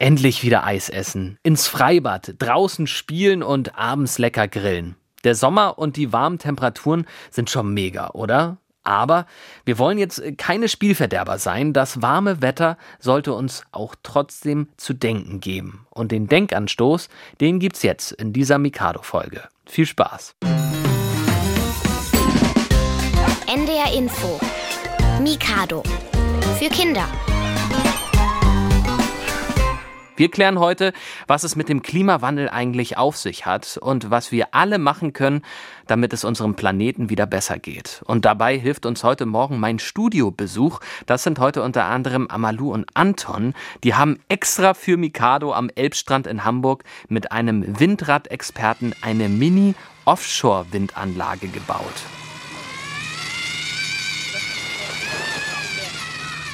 Endlich wieder Eis essen, ins Freibad, draußen spielen und abends lecker grillen. Der Sommer und die warmen Temperaturen sind schon mega, oder? Aber wir wollen jetzt keine Spielverderber sein. Das warme Wetter sollte uns auch trotzdem zu denken geben. Und den Denkanstoß, den gibt's jetzt in dieser Mikado-Folge. Viel Spaß. NDR Info. Mikado. Für Kinder. Wir klären heute, was es mit dem Klimawandel eigentlich auf sich hat und was wir alle machen können, damit es unserem Planeten wieder besser geht. Und dabei hilft uns heute Morgen mein Studiobesuch. Das sind heute unter anderem Amalu und Anton. Die haben extra für Mikado am Elbstrand in Hamburg mit einem Windradexperten eine Mini-Offshore-Windanlage gebaut.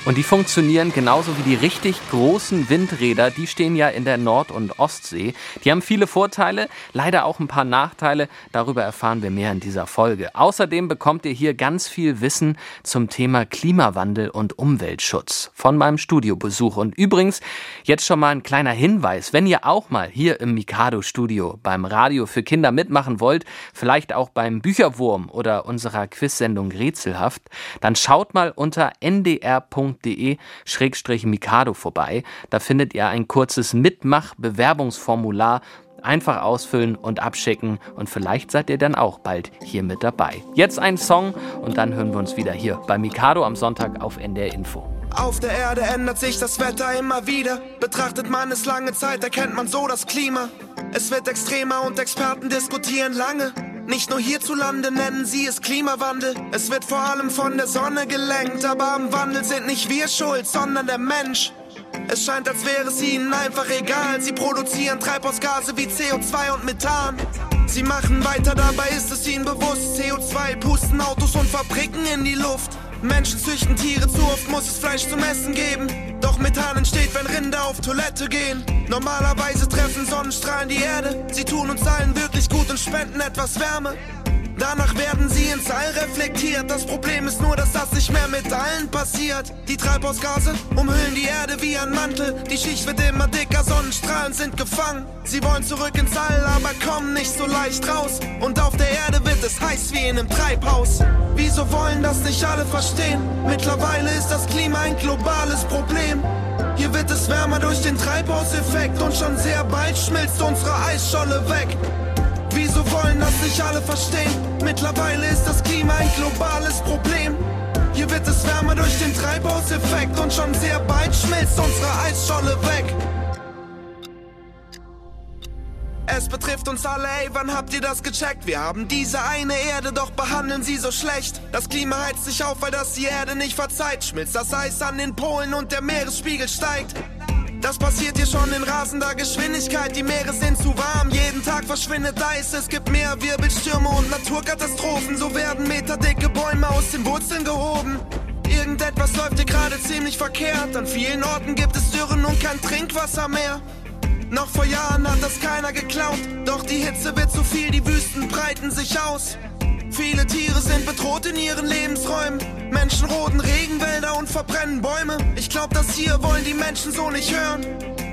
Und die funktionieren genauso wie die richtig großen Windräder. Die stehen ja in der Nord- und Ostsee. Die haben viele Vorteile, leider auch ein paar Nachteile. Darüber erfahren wir mehr in dieser Folge. Außerdem bekommt ihr hier ganz viel Wissen zum Thema Klimawandel und Umweltschutz von meinem Studiobesuch. Und übrigens, jetzt schon mal ein kleiner Hinweis. Wenn ihr auch mal hier im Mikado Studio beim Radio für Kinder mitmachen wollt, vielleicht auch beim Bücherwurm oder unserer Quizsendung Rätselhaft, dann schaut mal unter ndr.de www.mikado vorbei. Da findet ihr ein kurzes Mitmach-Bewerbungsformular. Einfach ausfüllen und abschicken und vielleicht seid ihr dann auch bald hier mit dabei. Jetzt ein Song und dann hören wir uns wieder hier bei Mikado am Sonntag auf NDR Info. Auf der Erde ändert sich das Wetter immer wieder. Betrachtet man es lange Zeit, erkennt man so das Klima. Es wird extremer und Experten diskutieren lange. Nicht nur hierzulande nennen sie es Klimawandel. Es wird vor allem von der Sonne gelenkt, aber am Wandel sind nicht wir schuld, sondern der Mensch. Es scheint, als wäre es ihnen einfach egal. Sie produzieren Treibhausgase wie CO2 und Methan. Sie machen weiter, dabei ist es ihnen bewusst. CO2 pusten Autos und Fabriken in die Luft. Menschen züchten Tiere, zu oft muss es Fleisch zum Essen geben. Doch Methan entsteht, wenn Rinder auf Toilette gehen. Normalerweise treffen Sonnenstrahlen die Erde. Sie tun uns allen wirklich gut und spenden etwas Wärme. Danach werden sie ins All reflektiert. Das Problem ist nur, dass das nicht mehr mit allen passiert. Die Treibhausgase umhüllen die Erde wie ein Mantel. Die Schicht wird immer dicker, Sonnenstrahlen sind gefangen. Sie wollen zurück ins All, aber kommen nicht so leicht raus. Und auf der Erde wird es heiß wie in einem Treibhaus. Wieso wollen das nicht alle verstehen? Mittlerweile ist das Klima ein globales Problem. Hier wird es wärmer durch den Treibhauseffekt und schon sehr bald schmilzt unsere Eisscholle weg. Wieso wollen das nicht alle verstehen? Mittlerweile ist das Klima ein globales Problem. Hier wird es wärmer durch den Treibhauseffekt und schon sehr bald schmilzt unsere Eisscholle weg. Es betrifft uns alle, ey, wann habt ihr das gecheckt? Wir haben diese eine Erde, doch behandeln sie so schlecht. Das Klima heizt sich auf, weil das die Erde nicht verzeiht. Schmilzt das Eis an den Polen und der Meeresspiegel steigt. Das passiert hier schon in rasender Geschwindigkeit. Die Meere sind zu warm, jeden Tag verschwindet Eis. Es gibt mehr Wirbelstürme und Naturkatastrophen. So werden meterdicke Bäume aus den Wurzeln gehoben. Irgendetwas läuft hier gerade ziemlich verkehrt. An vielen Orten gibt es Dürren und kein Trinkwasser mehr. Noch vor Jahren hat das keiner geklaut. Doch die Hitze wird zu viel, die Wüsten breiten sich aus. Viele Tiere sind bedroht in ihren Lebensräumen. Menschen roden Regenwälder und verbrennen Bäume. Ich glaub, das hier wollen die Menschen so nicht hören.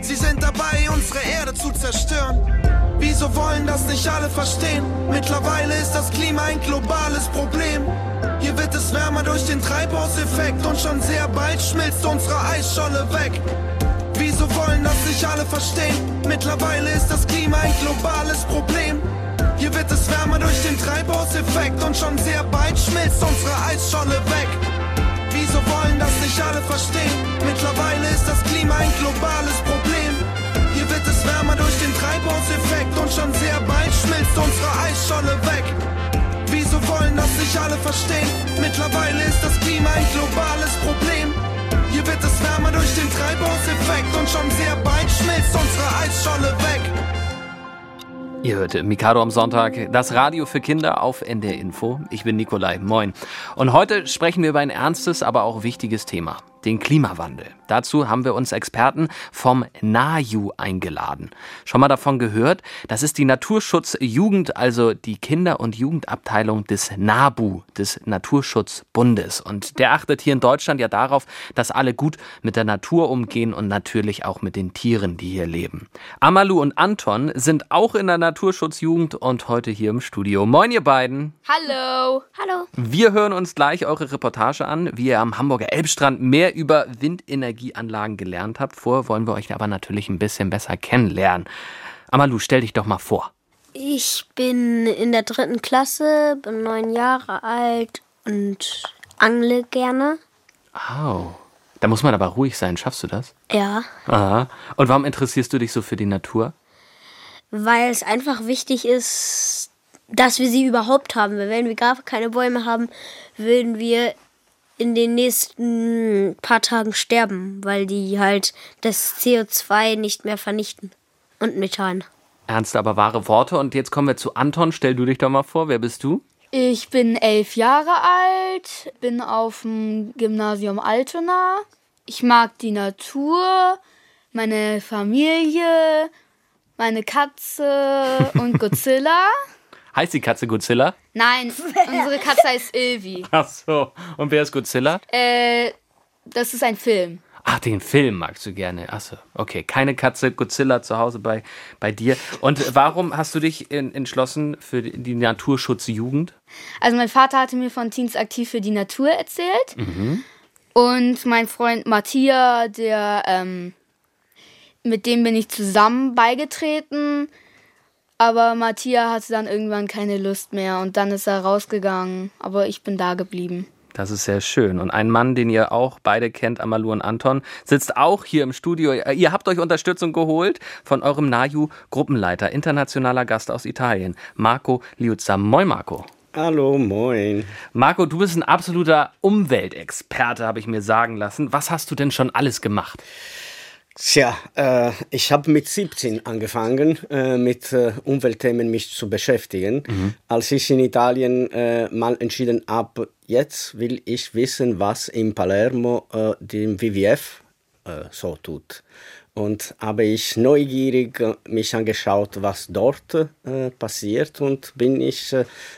Sie sind dabei, unsere Erde zu zerstören. Wieso wollen das nicht alle verstehen? Mittlerweile ist das Klima ein globales Problem. Hier wird es wärmer durch den Treibhauseffekt und schon sehr bald schmilzt unsere Eisscholle weg. Wieso wollen das nicht alle verstehen? Mittlerweile ist das Klima ein globales Problem. Hier wird es wärmer durch den Treibhauseffekt und schon sehr bald schmilzt unsere Eisscholle weg. Wieso wollen das nicht alle verstehen? Mittlerweile ist das Klima ein globales Problem. Hier wird es wärmer durch den Treibhauseffekt und schon sehr bald schmilzt unsere Eisscholle weg. Wieso wollen das nicht alle verstehen? Mittlerweile ist das Klima ein globales Problem. Hier wird es wärmer durch den Treibhauseffekt und schon sehr bald schmilzt unsere Eisscholle weg. Ihr hört Mikado am Sonntag, das Radio für Kinder auf NDR Info. Ich bin Nikolai, moin. Und heute sprechen wir über ein ernstes, aber auch wichtiges Thema. Den Klimawandel. Dazu haben wir uns Experten vom NAJU eingeladen. Schon mal davon gehört? Das ist die Naturschutzjugend, also die Kinder- und Jugendabteilung des NABU, des Naturschutzbundes. Und der achtet hier in Deutschland ja darauf, dass alle gut mit der Natur umgehen und natürlich auch mit den Tieren, die hier leben. Amalu und Anton sind auch in der Naturschutzjugend und heute hier im Studio. Moin, ihr beiden. Hallo. Hallo. Wir hören uns gleich eure Reportage an, wie ihr am Hamburger Elbstrand mehr über Windenergieanlagen gelernt habt. Vorher wollen wir euch aber natürlich ein bisschen besser kennenlernen. Amalu, stell dich doch mal vor. Ich bin in der dritten Klasse, bin neun Jahre alt und angle gerne. Oh, da muss man aber ruhig sein. Schaffst du das? Ja, Aha. Und warum interessierst du dich so für die Natur? weil es einfach wichtig ist, dass wir sie überhaupt haben. Weil Wenn wir gar keine Bäume haben, würden wir in den nächsten paar Tagen sterben, weil die halt das CO2 nicht mehr vernichten. Und Methan. Ernste, aber wahre Worte. Und jetzt kommen wir zu Anton. Stell du dich doch mal vor. Wer bist du? Ich bin elf Jahre alt, bin auf dem Gymnasium Altona. Ich mag die Natur, meine Familie, meine Katze und Godzilla. Heißt die Katze Godzilla? Nein, unsere Katze heißt Ilvi. Ach so. Und wer ist Godzilla? Äh, das ist ein Film. Ach, den Film magst du gerne. Achso, okay. Keine Katze Godzilla zu Hause bei, bei dir. Und warum hast du dich in, entschlossen für die Naturschutzjugend? Also mein Vater hatte mir von Teens aktiv für die Natur erzählt. Und mein Freund Matthias, der, ähm, mit dem bin ich zusammen beigetreten. Aber Matthias hatte dann irgendwann keine Lust mehr und dann ist er rausgegangen. Aber ich bin da geblieben. Das ist sehr schön. Und ein Mann, den ihr auch beide kennt, Amalu und Anton, sitzt auch hier im Studio. Ihr habt euch Unterstützung geholt von eurem NAJU-Gruppenleiter, internationaler Gast aus Italien, Marco Liuzza. Moin, Marco. Hallo, moin. Marco, du bist ein absoluter Umweltexperte, habe ich mir sagen lassen. Was hast du denn schon alles gemacht? Tja, äh, ich habe mit 17 angefangen, äh, mit äh, Umweltthemen mich zu beschäftigen. Als ich in Italien äh, mal entschieden habe, jetzt will ich wissen, was in Palermo äh, dem WWF äh, so tut. Und habe ich neugierig mich angeschaut, was dort passiert und bin ich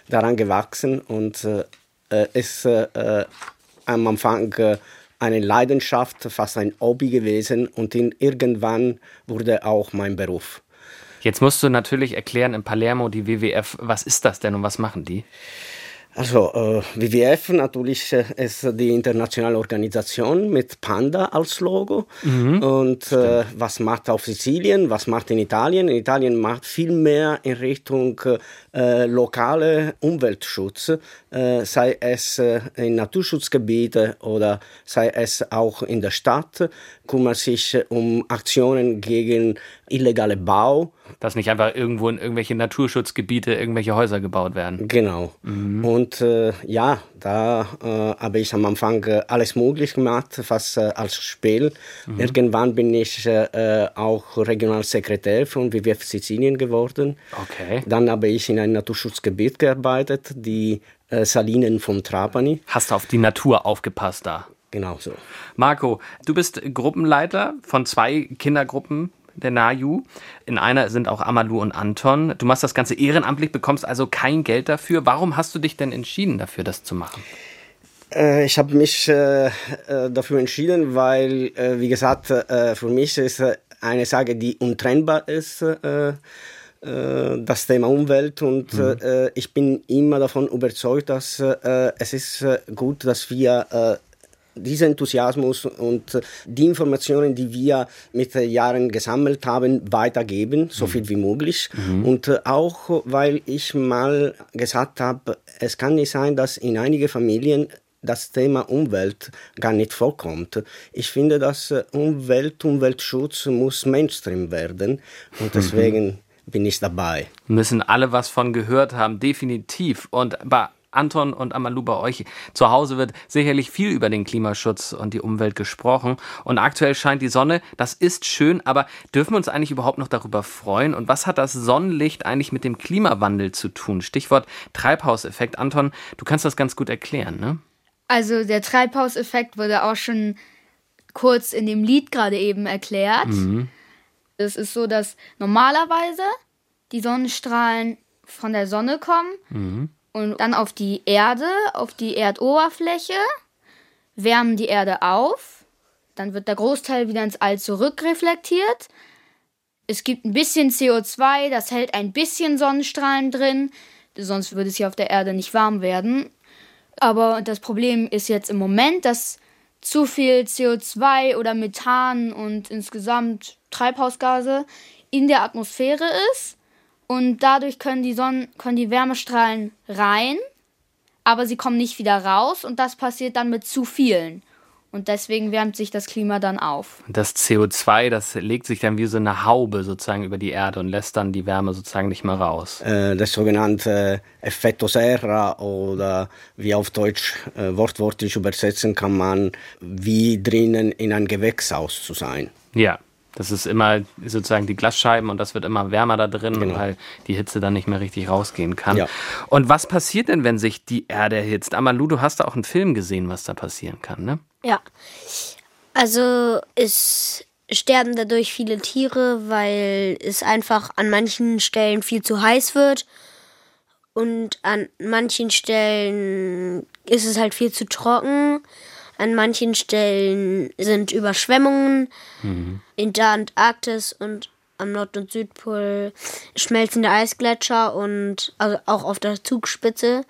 daran gewachsen und ist äh, am Anfang eine Leidenschaft, fast ein Hobby gewesen und in, irgendwann wurde auch mein Beruf. Jetzt musst du natürlich erklären in Palermo die WWF, was ist das denn und was machen die? Also äh, WWF natürlich äh, ist die internationale Organisation mit Panda als Logo. Und äh, was macht auf Sizilien, was macht in Italien? In Italien macht viel mehr in Richtung äh, lokale Umweltschutz, äh, sei es äh, in Naturschutzgebieten oder sei es auch in der Stadt, kümmert sich um Aktionen gegen illegale Bau. Dass nicht einfach irgendwo in irgendwelche Naturschutzgebiete irgendwelche Häuser gebaut werden. Genau. Und äh, ja, da äh, habe ich am Anfang äh, alles möglich gemacht, fast äh, als Spiel. Irgendwann bin ich äh, auch Regionalsekretär von WWF Sizilien geworden. Okay. Dann habe ich in einem Naturschutzgebiet gearbeitet, die äh, Salinen von Trapani. Hast du auf die Natur aufgepasst da? Genau so. Marco, du bist Gruppenleiter von zwei Kindergruppen der NAJU. In einer sind auch Amalu und Anton. Du machst das Ganze ehrenamtlich, bekommst also kein Geld dafür. Warum hast du dich denn entschieden, dafür das zu machen? Äh, ich habe mich äh, äh, dafür entschieden, weil, äh, wie gesagt, äh, für mich ist äh, eine Sache, die untrennbar ist, das Thema Umwelt. Und äh, ich bin immer davon überzeugt, dass es ist gut, dass wir diesen Enthusiasmus und äh, die Informationen, die wir mit den Jahren gesammelt haben, weitergeben, so viel wie möglich. Und äh, auch, weil ich mal gesagt habe, es kann nicht sein, dass in einigen Familien das Thema Umwelt gar nicht vorkommt. Ich finde, dass äh, Umwelt, Umweltschutz muss Mainstream werden und deswegen bin ich dabei. Müssen alle was von gehört haben, definitiv. Und bei Anton und Amalu bei euch zu Hause wird sicherlich viel über den Klimaschutz und die Umwelt gesprochen. Und aktuell scheint die Sonne. Das ist schön, aber dürfen wir uns eigentlich überhaupt noch darüber freuen? Und was hat das Sonnenlicht eigentlich mit dem Klimawandel zu tun? Stichwort Treibhauseffekt. Anton, du kannst das ganz gut erklären, ne? Also der Treibhauseffekt wurde auch schon kurz in dem Lied gerade eben erklärt. Es ist so, dass normalerweise die Sonnenstrahlen von der Sonne kommen und dann auf die Erde, auf die Erdoberfläche, wärmen die Erde auf. Dann wird der Großteil wieder ins All zurückreflektiert. Es gibt ein bisschen CO2, das hält ein bisschen Sonnenstrahlen drin. Sonst würde es hier auf der Erde nicht warm werden. Aber das Problem ist jetzt im Moment, dass zu viel CO2 oder Methan und insgesamt Treibhausgase in der Atmosphäre ist. Und dadurch können die, Sonnen können die Wärmestrahlen rein, aber sie kommen nicht wieder raus. Und das passiert dann mit zu vielen. Und deswegen wärmt sich das Klima dann auf. Das CO2, das legt sich dann wie so eine Haube sozusagen über die Erde und lässt dann die Wärme sozusagen nicht mehr raus. Äh, das sogenannte Effetto Serra oder wie auf Deutsch äh, wortwörtlich übersetzen kann man, wie drinnen in ein Gewächshaus zu sein. Ja. Das ist immer sozusagen die Glasscheiben und das wird immer wärmer da drin, Genau. weil die Hitze dann nicht mehr richtig rausgehen kann. Ja. Und was passiert denn, wenn sich die Erde erhitzt? Amalu, du hast da auch einen Film gesehen, was da passieren kann, ne? Ja. Also es sterben dadurch viele Tiere, weil es einfach an manchen Stellen viel zu heiß wird. Und an manchen Stellen ist es halt viel zu trocken. An manchen Stellen sind Überschwemmungen. In der Antarktis und am Nord- und Südpol schmelzende Eisgletscher und also auch auf der Zugspitze.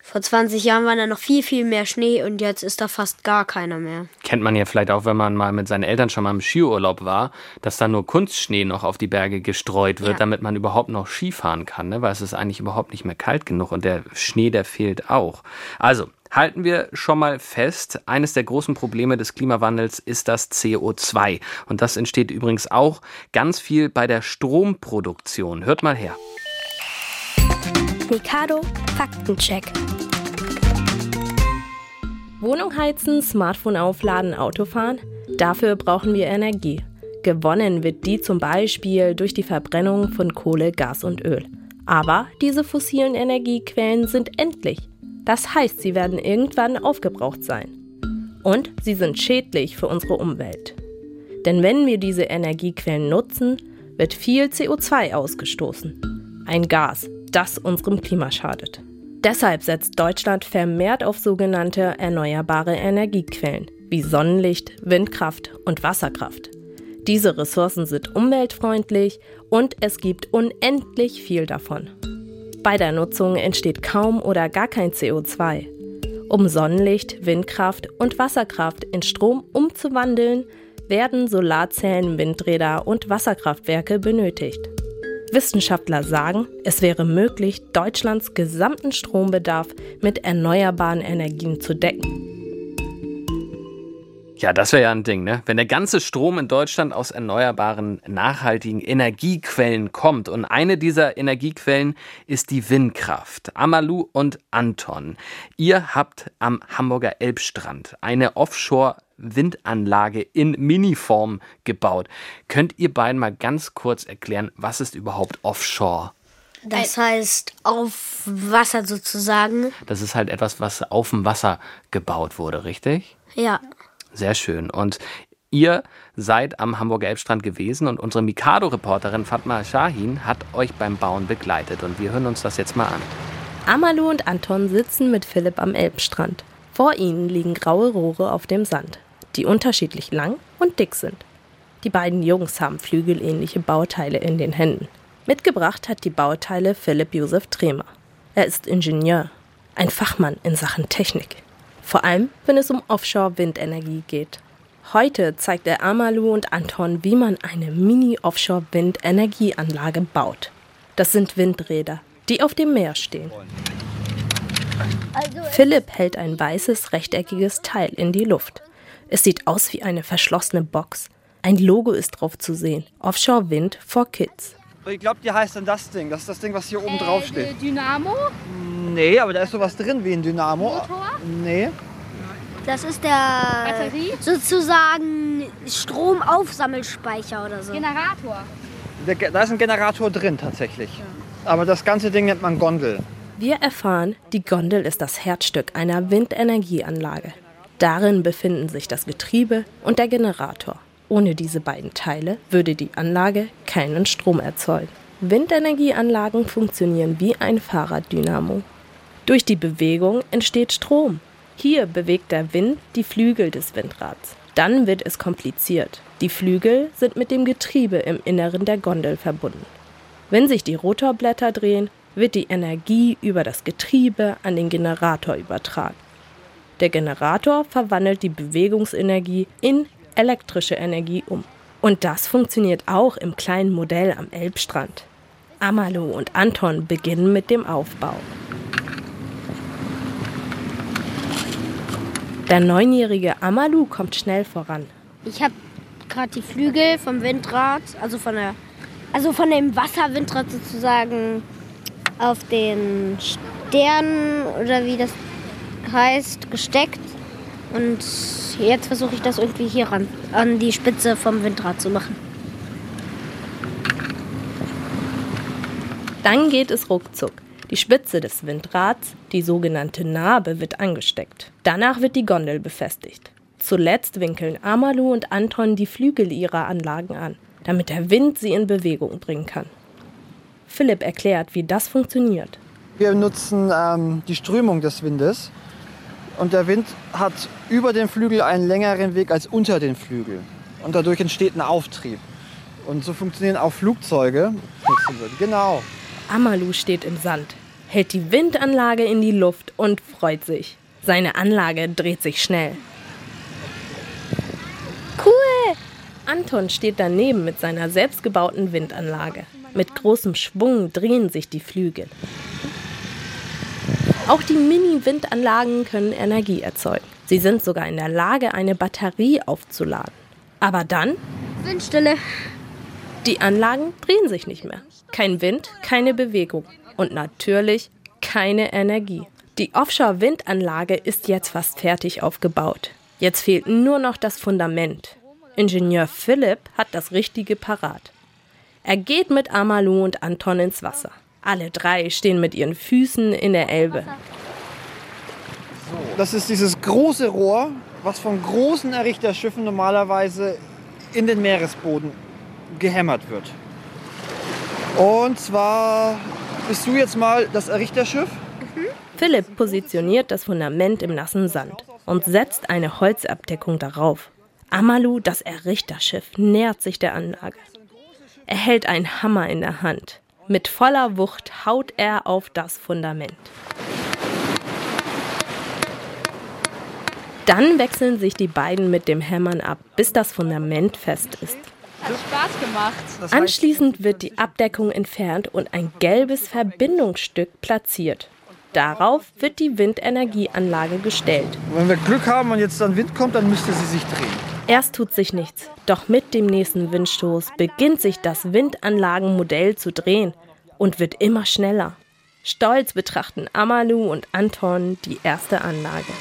Vor 20 Jahren war da noch viel, viel mehr Schnee und jetzt ist da fast gar keiner mehr. Kennt man ja vielleicht auch, wenn man mal mit seinen Eltern schon mal im Skiurlaub war, dass da nur Kunstschnee noch auf die Berge gestreut wird, Ja. damit man überhaupt noch Skifahren kann, ne? weil es ist eigentlich überhaupt nicht mehr kalt genug und der Schnee, der fehlt auch. Also, halten wir schon mal fest, eines der großen Probleme des Klimawandels ist das CO2. Und das entsteht übrigens auch ganz viel bei der Stromproduktion. Hört mal her. Mikado Faktencheck. Wohnung heizen, Smartphone aufladen, Auto fahren? Dafür brauchen wir Energie. Gewonnen wird die zum Beispiel durch die Verbrennung von Kohle, Gas und Öl. Aber diese fossilen Energiequellen sind endlich. Das heißt, sie werden irgendwann aufgebraucht sein. Und sie sind schädlich für unsere Umwelt. Denn wenn wir diese Energiequellen nutzen, wird viel CO2 ausgestoßen. Ein Gas, das unserem Klima schadet. Deshalb setzt Deutschland vermehrt auf sogenannte erneuerbare Energiequellen wie Sonnenlicht, Windkraft und Wasserkraft. Diese Ressourcen sind umweltfreundlich und es gibt unendlich viel davon. Bei der Nutzung entsteht kaum oder gar kein CO2. Um Sonnenlicht, Windkraft und Wasserkraft in Strom umzuwandeln, werden Solarzellen, Windräder und Wasserkraftwerke benötigt. Wissenschaftler sagen, es wäre möglich, Deutschlands gesamten Strombedarf mit erneuerbaren Energien zu decken. Ja, das wäre ja ein Ding, ne? Wenn der ganze Strom in Deutschland aus erneuerbaren, nachhaltigen Energiequellen kommt. Und eine dieser Energiequellen ist die Windkraft. Amalu und Anton, ihr habt am Hamburger Elbstrand eine Offshore-Windanlage in Miniform gebaut. Könnt ihr beiden mal ganz kurz erklären, was ist überhaupt Offshore? Das heißt auf Wasser sozusagen. Das ist halt etwas, was auf dem Wasser gebaut wurde, richtig? Ja. Sehr schön. Und ihr seid am Hamburger Elbstrand gewesen und unsere Mikado-Reporterin Fatma Shahin hat euch beim Bauen begleitet. Und wir hören uns das jetzt mal an. Amalu und Anton sitzen mit Philipp am Elbstrand. Vor ihnen liegen graue Rohre auf dem Sand, die unterschiedlich lang und dick sind. Die beiden Jungs haben flügelähnliche Bauteile in den Händen. Mitgebracht hat die Bauteile Philipp Josef Tremer. Er ist Ingenieur, ein Fachmann in Sachen Technik. Vor allem, wenn es um Offshore-Windenergie geht. Heute zeigt er Amalu und Anton, wie man eine Mini-Offshore-Windenergieanlage baut. Das sind Windräder, die auf dem Meer stehen. Philipp hält ein weißes, rechteckiges Teil in die Luft. Es sieht aus wie eine verschlossene Box. Ein Logo ist drauf zu sehen. Offshore Wind for Kids. Ich glaube, die heißt dann das Ding. Das ist das Ding, was hier oben drauf steht. Dynamo? Nee, aber da ist sowas drin wie ein Dynamo. Motor? Nee. Das ist der Batterie? sozusagen Stromaufsammelspeicher oder so. Generator. Der, da ist ein Generator drin tatsächlich. Aber das ganze Ding nennt man Gondel. Wir erfahren, die Gondel ist das Herzstück einer Windenergieanlage. Darin befinden sich das Getriebe und der Generator. Ohne diese beiden Teile würde die Anlage keinen Strom erzeugen. Windenergieanlagen funktionieren wie ein Fahrraddynamo. Durch die Bewegung entsteht Strom. Hier bewegt der Wind die Flügel des Windrads. Dann wird es kompliziert. Die Flügel sind mit dem Getriebe im Inneren der Gondel verbunden. Wenn sich die Rotorblätter drehen, wird die Energie über das Getriebe an den Generator übertragen. Der Generator verwandelt die Bewegungsenergie in elektrische Energie um. Und das funktioniert auch im kleinen Modell am Elbstrand. Amalu und Anton beginnen mit dem Aufbau. Der neunjährige Amalu kommt schnell voran. Ich habe gerade die Flügel vom Windrad, also von der, also von dem Wasserwindrad sozusagen auf den Stern oder wie das heißt gesteckt und jetzt versuche ich das irgendwie hier ran an die Spitze vom Windrad zu machen. Dann geht es ruckzuck. Die Spitze des Windrads, die sogenannte Narbe, wird angesteckt. Danach wird die Gondel befestigt. Zuletzt winkeln Amalu und Anton die Flügel ihrer Anlagen an, damit der Wind sie in Bewegung bringen kann. Philipp erklärt, wie das funktioniert. Wir nutzen ähm, die Strömung des Windes und der Wind hat über den Flügel einen längeren Weg als unter den Flügel. Und dadurch entsteht ein Auftrieb. Und so funktionieren auch Flugzeuge. Genau. Amalu steht im Sand, hält die Windanlage in die Luft und freut sich. Seine Anlage dreht sich schnell. Cool! Anton steht daneben mit seiner selbstgebauten Windanlage. Mit großem Schwung drehen sich die Flügel. Auch die Mini-Windanlagen können Energie erzeugen. Sie sind sogar in der Lage, eine Batterie aufzuladen. Aber dann? Windstille. Die Anlagen drehen sich nicht mehr. Kein Wind, keine Bewegung und natürlich keine Energie. Die Offshore-Windanlage ist jetzt fast fertig aufgebaut. Jetzt fehlt nur noch das Fundament. Ingenieur Philipp hat das Richtige parat. Er geht mit Amalu und Anton ins Wasser. Alle drei stehen mit ihren Füßen in der Elbe. Das ist dieses große Rohr, was von großen Errichterschiffen normalerweise in den Meeresboden gehämmert wird. Und zwar bist du jetzt mal das Errichterschiff? Philipp positioniert das Fundament im nassen Sand und setzt eine Holzabdeckung darauf. Amalu, das Errichterschiff, nähert sich der Anlage. Er hält einen Hammer in der Hand. Mit voller Wucht haut er auf das Fundament. Dann wechseln sich die beiden mit dem Hämmern ab, bis das Fundament fest ist. Hat Spaß gemacht. Anschließend wird die Abdeckung entfernt und ein gelbes Verbindungsstück platziert. Darauf wird die Windenergieanlage gestellt. Wenn wir Glück haben und jetzt dann Wind kommt, dann müsste sie sich drehen. Erst tut sich nichts, doch mit dem nächsten Windstoß beginnt sich das Windanlagenmodell zu drehen und wird immer schneller. Stolz betrachten Amalu und Anton die erste Anlage.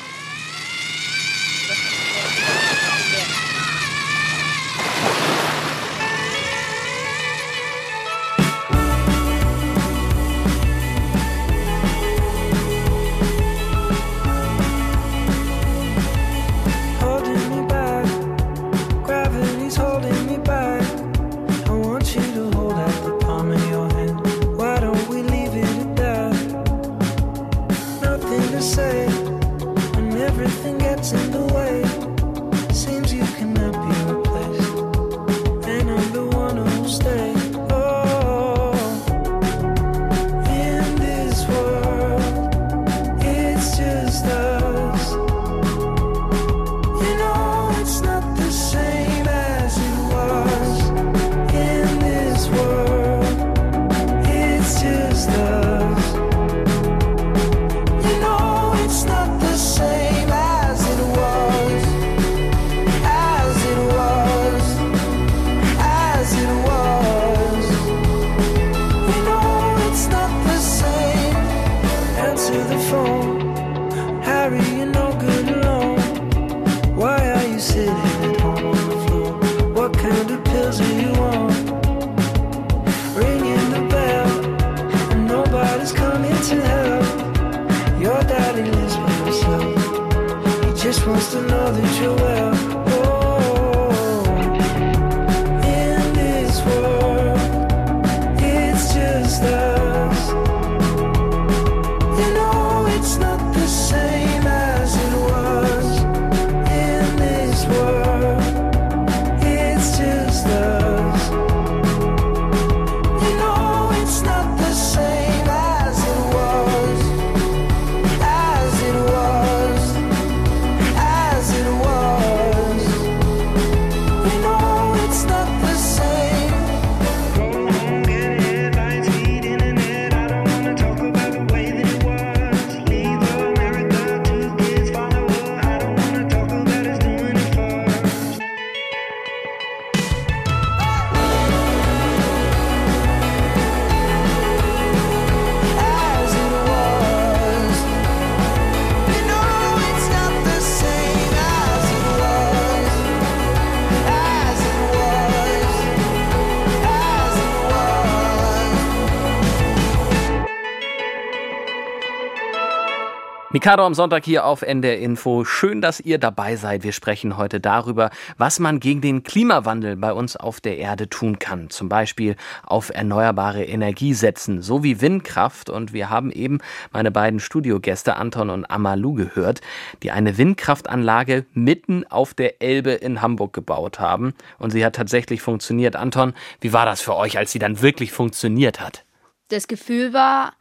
Mikado am Sonntag hier auf NDR Info. Schön, dass ihr dabei seid. Wir sprechen heute darüber, was man gegen den Klimawandel bei uns auf der Erde tun kann. Zum Beispiel auf erneuerbare Energie setzen, so wie Windkraft. Und wir haben eben meine beiden Studiogäste Anton und Amalu gehört, die eine Windkraftanlage mitten auf der Elbe in Hamburg gebaut haben. Und sie hat tatsächlich funktioniert. Anton, wie war das für euch, als sie dann wirklich funktioniert hat? Das Gefühl war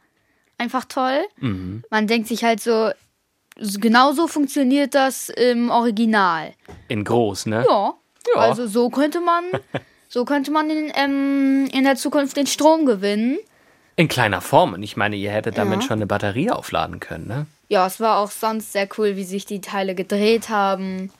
einfach toll. Man denkt sich halt so, so- genau so funktioniert das im Original. In groß, ne? Ja. Ja. Also so könnte man, so könnte man in, ähm, in der Zukunft den Strom gewinnen. In kleiner Form. Und ich meine, ihr hättet damit Ja. schon eine Batterie aufladen können, ne? Ja, es war auch sonst sehr cool, wie sich die Teile gedreht haben.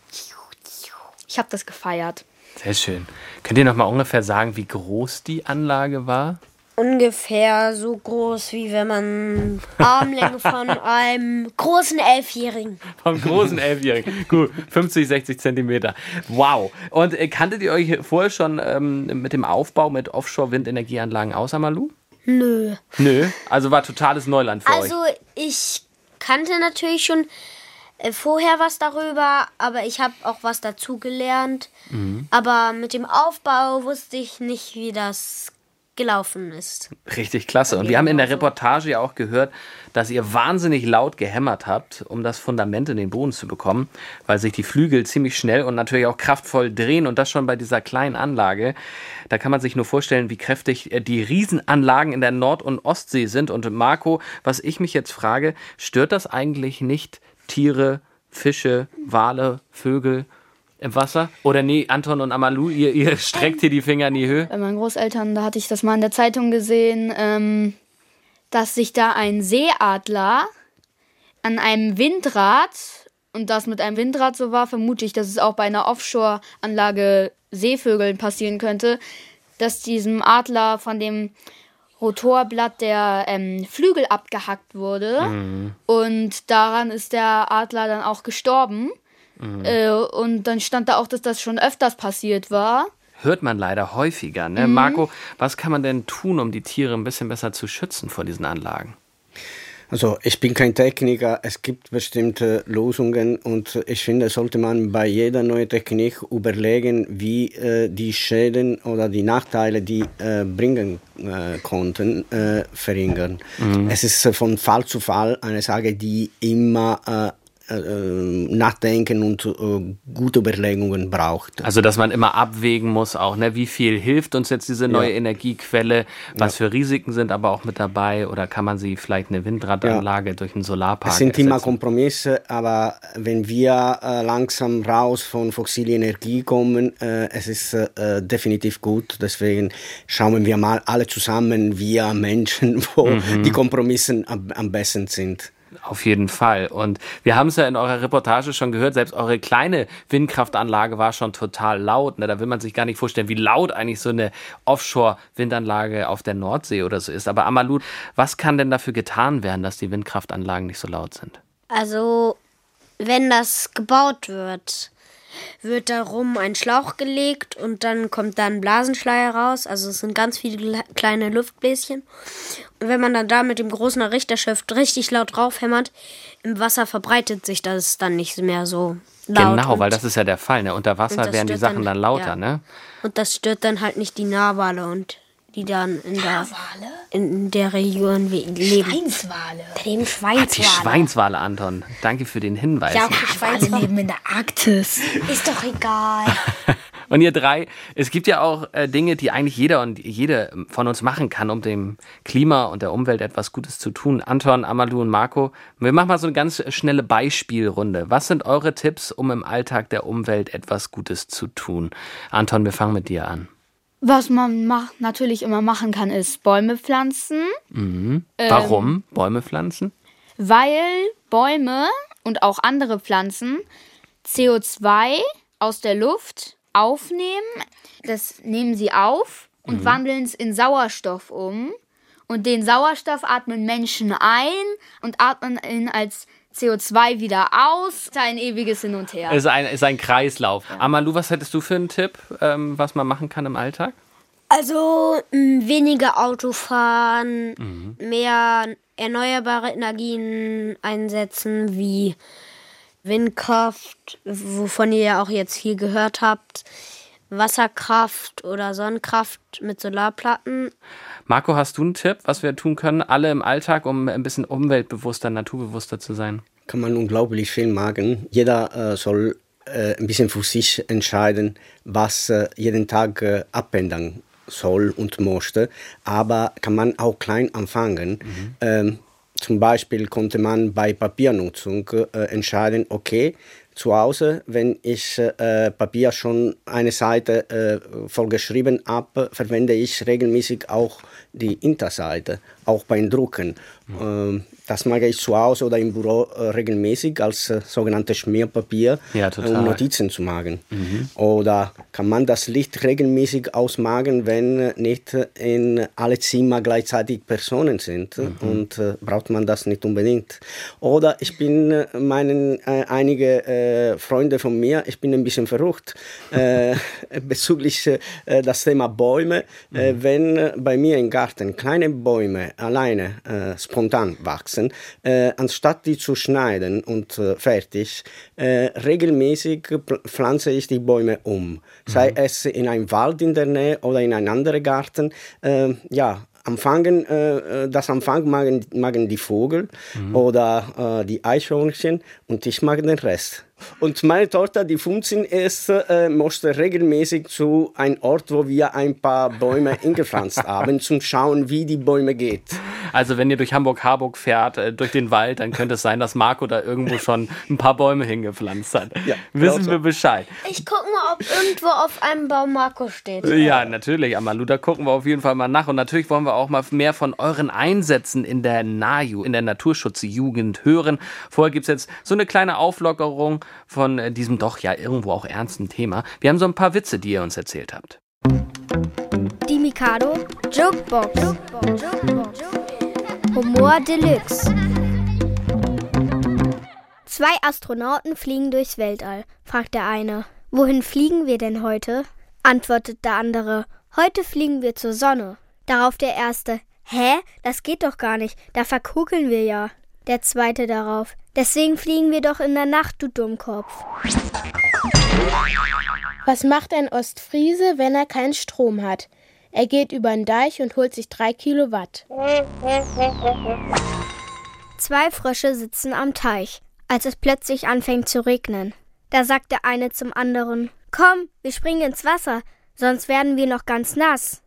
Ich habe das gefeiert. Sehr schön. Könnt ihr noch mal ungefähr sagen, wie groß die Anlage war? Ungefähr so groß, wie wenn man Armlänge von einem großen Elfjährigen. Vom großen Elfjährigen. Gut, 50, 60 Zentimeter. Wow. Und äh, kanntet ihr euch vorher schon ähm, mit dem Aufbau mit Offshore-Windenergieanlagen aus, Amalu? Nö. Nö. Also war totales Neuland für Also euch. ich kannte natürlich schon äh, vorher was darüber, aber ich habe auch was dazugelernt. Mhm. Aber mit dem Aufbau wusste ich nicht, wie das gelaufen ist. Richtig klasse. Und wir haben in der Reportage ja auch gehört, dass ihr wahnsinnig laut gehämmert habt, um das Fundament in den Boden zu bekommen, weil sich die Flügel ziemlich schnell und natürlich auch kraftvoll drehen und das schon bei dieser kleinen Anlage. Da kann man sich nur vorstellen, wie kräftig äh, die Riesenanlagen in der Nord- und Ostsee sind. Und Marco, was ich mich jetzt frage, stört das eigentlich nicht Tiere, Fische, Wale, Vögel im Wasser? Oder nee, Anton und Amalu, ihr, ihr streckt hier die Finger in die Höhe? Bei meinen Großeltern, da hatte ich das mal in der Zeitung gesehen, ähm, dass sich da ein Seeadler an einem Windrad, und das mit einem Windrad so war, vermute ich, dass es auch bei einer Offshore-Anlage Seevögeln passieren könnte, dass diesem Adler von dem Rotorblatt der ähm, Flügel abgehackt wurde. Und daran ist der Adler dann auch gestorben. Äh, und dann stand da auch, dass das schon öfters passiert war. hört man leider häufiger. Ne? Marco, was kann man denn tun, um die Tiere ein bisschen besser zu schützen vor diesen Anlagen? Also ich bin kein Techniker, es gibt bestimmte Lösungen und ich finde, sollte man bei jeder neuen Technik überlegen, wie äh, die Schäden oder die Nachteile, die äh, bringen äh, konnten, äh, verringern. Es ist äh, von Fall zu Fall eine Sache, die immer äh, Nachdenken und äh, gute Überlegungen braucht. Also, dass man immer abwägen muss, auch, ne? wie viel hilft uns jetzt diese neue Ja. Energiequelle, was für Risiken sind aber auch mit dabei oder kann man sie vielleicht eine Windradanlage durch einen Solarpark Es sind immer ersetzen? Kompromisse, aber wenn wir äh, langsam raus von fossiler Energie kommen, äh, es ist äh, definitiv gut. Deswegen schauen wir mal alle zusammen, wir Menschen, wo Mhm. die Kompromisse am, am besten sind. Auf jeden Fall. Und wir haben es ja in eurer Reportage schon gehört, selbst eure kleine Windkraftanlage war schon total laut. Ne? Da will man sich gar nicht vorstellen, wie laut eigentlich so eine Offshore-Windanlage auf der Nordsee oder so ist. Aber Amalut, was kann denn dafür getan werden, dass die Windkraftanlagen nicht so laut sind? Also, wenn das gebaut wird, wird darum ein Schlauch gelegt und dann kommt da ein Blasenschleier raus. Also es sind ganz viele kle- kleine Luftbläschen. Und wenn man dann da mit dem großen Richterschiff richtig laut draufhämmert, im Wasser verbreitet sich das dann nicht mehr so. laut. Genau, weil das ist ja der Fall. Ne? Unter Wasser werden die Sachen dann- dann lauter, ja. ne? Und das stört dann halt nicht die Narwale und die dann in der, in der Region leben. Schweinswale. Dem Die Schweinswale. Schweinswale, Anton. Danke für den Hinweis. Ja, auch die Schweinswale. leben in der Arktis. Ist doch egal. Und ihr drei, es gibt ja auch äh, Dinge, die eigentlich jeder und jede von uns machen kann, um dem Klima und der Umwelt etwas Gutes zu tun. Anton, Amalou und Marco, wir machen mal so eine ganz schnelle Beispielrunde. Was sind eure Tipps, um im Alltag der Umwelt etwas Gutes zu tun? Anton, wir fangen mit dir an. Was man macht, natürlich immer machen kann, ist Bäume pflanzen, Warum Bäume pflanzen? weil Bäume und auch andere Pflanzen CO2 aus der Luft aufnehmen. Das nehmen sie auf und wandeln es in Sauerstoff um. Und den Sauerstoff atmen Menschen ein und atmen ihn als CO2 wieder aus. Das ist ein ewiges Hin und Her. Ist ein, ist ein Kreislauf. Amalou, was hättest du für einen Tipp, ähm, was man machen kann im Alltag? Also mh, weniger Auto fahren, mehr erneuerbare Energien einsetzen, wie Windkraft, wovon ihr ja auch jetzt viel gehört habt, Wasserkraft oder Sonnenkraft mit Solarplatten. Marco, hast du einen Tipp, was wir tun können, alle im Alltag, um ein bisschen umweltbewusster, naturbewusster zu sein? kann man unglaublich viel machen. Jeder äh, soll äh, ein bisschen für sich entscheiden, was äh, jeden Tag äh, abändern soll und möchte. Aber kann man auch klein anfangen. Ähm, zum Beispiel konnte man bei Papiernutzung äh, entscheiden, okay, zu Hause, wenn ich äh, Papier schon eine Seite äh, vollgeschrieben habe, verwende ich regelmäßig auch die Interseite, auch beim Drucken. Ähm, das mache ich zu Hause oder im Büro äh, regelmäßig als äh, sogenanntes Schmierpapier, Ja, äh, um Notizen zu machen. Oder kann man das Licht regelmäßig ausmachen, wenn nicht in alle Zimmer gleichzeitig Personen sind und äh, braucht man das nicht unbedingt. Oder ich bin äh, meinen äh, einige Freunde von mir, ich bin ein bisschen verrückt bezüglich das Thema Bäume. Äh, wenn bei mir im Garten kleine Bäume alleine spontan wachsen, äh, anstatt die zu schneiden und äh, fertig, äh, regelmäßig pflanze ich die Bäume um. Sei es in einem Wald in der Nähe oder in einem anderen Garten. Äh, ja, Anfangen, äh, äh, das Anfang magen, magen die Vögel oder äh, die Eichhörnchen und ich mag den Rest. Und meine Tochter, die 15 ist, äh, musste regelmäßig zu einem Ort, wo wir ein paar Bäume eingepflanzt haben, zum Schauen, wie die Bäume geht. Also wenn ihr durch Hamburg-Harburg fährt, äh, durch den Wald, dann könnte es sein, dass Marco da irgendwo schon ein paar Bäume hingepflanzt hat. Ja, Wissen genau wir Bescheid. Ich gucke mal, ob irgendwo auf einem Baum Marco steht. Ja, natürlich, Amalu, da gucken wir auf jeden Fall mal nach. Und natürlich wollen wir auch mal mehr von euren Einsätzen in der NAJU, in der Naturschutzjugend hören. Vorher gibt's jetzt so eine kleine Auflockerung von äh, diesem doch ja irgendwo auch ernsten Thema. Wir haben so ein paar Witze, die ihr uns erzählt habt. Die Mikado Jokebox. Humor Deluxe. Zwei Astronauten fliegen durchs Weltall, fragt der eine. Wohin fliegen wir denn heute? Antwortet der andere. Heute fliegen wir zur Sonne. Darauf der erste. Hä? Das geht doch gar nicht. Da verkugeln wir ja. Der zweite darauf. Deswegen fliegen wir doch in der Nacht, du Dummkopf. Was macht ein Ostfriese, wenn er keinen Strom hat? Er geht über den Deich und holt sich drei Kilowatt. Zwei Frösche sitzen am Teich, als es plötzlich anfängt zu regnen. Da sagt der eine zum anderen: Komm, wir springen ins Wasser, sonst werden wir noch ganz nass.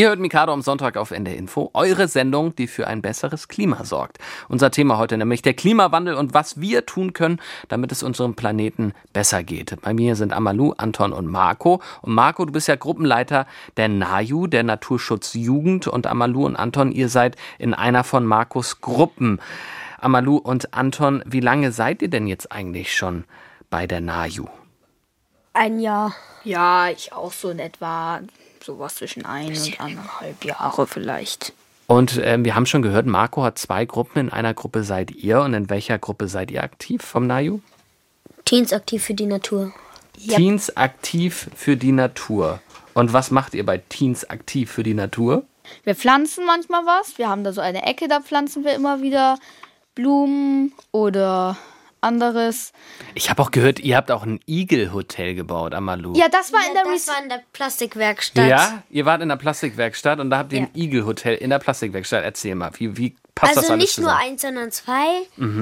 Ihr hört Mikado am Sonntag auf NDR Info, eure Sendung, die für ein besseres Klima sorgt. Unser Thema heute nämlich der Klimawandel und was wir tun können, damit es unserem Planeten besser geht. Bei mir sind Amalu, Anton und Marco. Und Marco, du bist ja Gruppenleiter der NAJU, der Naturschutzjugend. Und Amalu und Anton, ihr seid in einer von Marcos Gruppen. Amalu und Anton, wie lange seid ihr denn jetzt eigentlich schon bei der NAJU? Ein Jahr. Ja, ich auch so in etwa sowas zwischen ein und anderthalb Jahre vielleicht. Und ähm, wir haben schon gehört, Marco hat zwei Gruppen. In einer Gruppe seid ihr und in welcher Gruppe seid ihr aktiv vom NAJU? Teens aktiv für die Natur. Teens aktiv für die Natur. Und was macht ihr bei Teens aktiv für die Natur? Wir pflanzen manchmal was. Wir haben da so eine Ecke, da pflanzen wir immer wieder Blumen oder anderes. Ich habe auch gehört, ihr habt auch ein Igel-Hotel gebaut, Amalu. Ja, das war in der das war in der Plastikwerkstatt. Ja, ihr wart in der Plastikwerkstatt und da habt ihr ein Igel-Hotel in der Plastikwerkstatt. Erzähl mal, wie, wie passt Also nicht nur zusammen? eins, sondern zwei.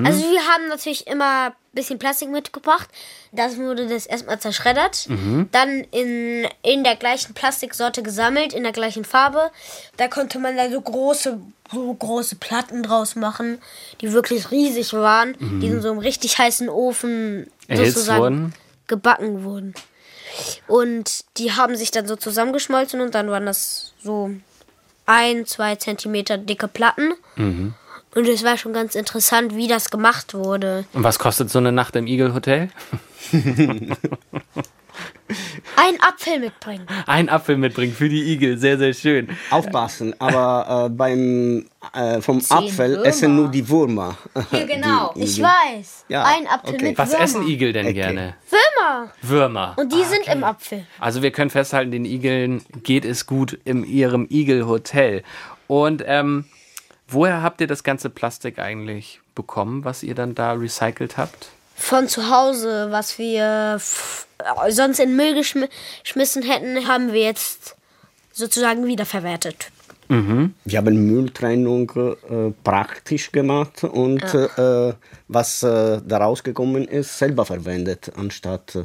Also wir haben natürlich immer ein bisschen Plastik mitgebracht. Das wurde das erstmal zerschreddert. Dann in, in der gleichen Plastiksorte gesammelt, in der gleichen Farbe. Da konnte man da so große, so große Platten draus machen, die wirklich riesig waren. Die in so einem richtig heißen Ofen Erhitzt sozusagen wurden? gebacken wurden. Und die haben sich dann so zusammengeschmolzen und dann waren das so ein, zwei Zentimeter dicke Platten. Und es war schon ganz interessant, wie das gemacht wurde. Und was kostet so eine Nacht im Igel-Hotel? Ein Apfel mitbringen. Ein Apfel mitbringen für die Igel, sehr, sehr schön. Aufpassen, aber äh, beim äh, vom Zehn Apfel Würmer. essen nur die Würmer. Ja, genau. Ich weiß. Ja, Ein Apfel okay. mit Was Würmer. essen Igel denn Okay. gerne? Würmer. Würmer. Und die sind im Apfel. Also wir können festhalten, den Igeln geht es gut in ihrem Igel-Hotel. Und ähm, woher habt ihr das ganze Plastik eigentlich bekommen, was ihr dann da recycelt habt? Von zu Hause, was wir sonst in Müll geschmi- geschmissen hätten, haben wir jetzt sozusagen wiederverwertet. Wir haben Mülltrennung äh, praktisch gemacht und äh, was äh, daraus gekommen ist, selber verwendet, anstatt äh,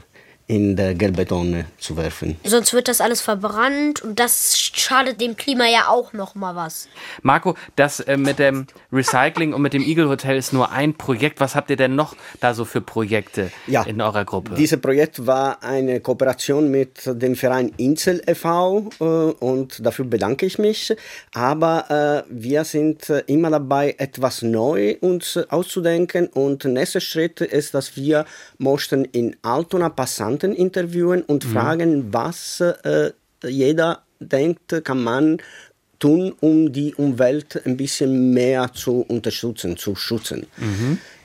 in der gelbe Tonne zu werfen. Sonst wird das alles verbrannt und das schadet dem Klima ja auch noch mal was. Marco, das äh, mit dem Recycling und mit dem Igel-Hotel ist nur ein Projekt. Was habt ihr denn noch da so für Projekte Ja. in eurer Gruppe? Dieses Projekt war eine Kooperation mit dem Verein Insel e.V. Äh, und dafür bedanke ich mich. Aber äh, wir sind äh, immer dabei, etwas neu uns auszudenken. Und der nächste Schritt ist, dass wir möchten in Altona Passanten interviewen und fragen, was äh, jeder denkt, kann man tun, um die Umwelt ein bisschen mehr zu unterstützen, zu schützen. Äh,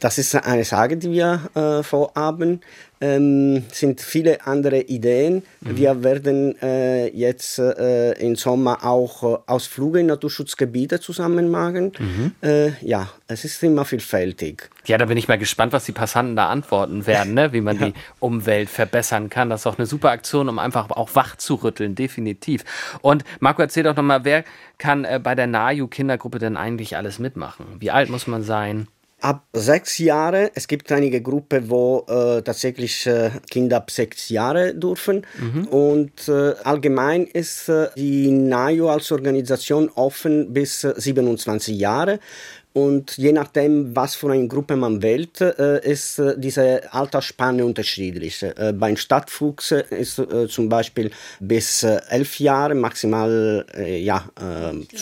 Das ist eine Sache, die wir äh, vorhaben. Ähm, sind viele andere Ideen. Wir werden äh, jetzt äh, im Sommer auch äh, Ausflüge in Naturschutzgebiete zusammen machen. Äh, ja, es ist immer vielfältig. Ja, da bin ich mal gespannt, was die Passanten da antworten werden, ne? wie man die Umwelt verbessern kann. Das ist auch eine super Aktion, um einfach auch wach zu rütteln, definitiv. Und Marco, erzähl doch nochmal, wer kann äh, bei der NAJU-Kindergruppe denn eigentlich alles mitmachen? Wie alt muss man sein? Ab sechs Jahre, es gibt einige Gruppen, wo äh, tatsächlich äh, Kinder ab sechs Jahre dürfen. Und äh, allgemein ist äh, die NAJU als Organisation offen bis äh, 27 Jahre. Und je nachdem, was für eine Gruppe man wählt, äh, ist äh, diese Altersspanne unterschiedlich. Äh, beim Stadtfuchs ist äh, zum Beispiel bis äh, elf Jahre, maximal äh, ja, äh,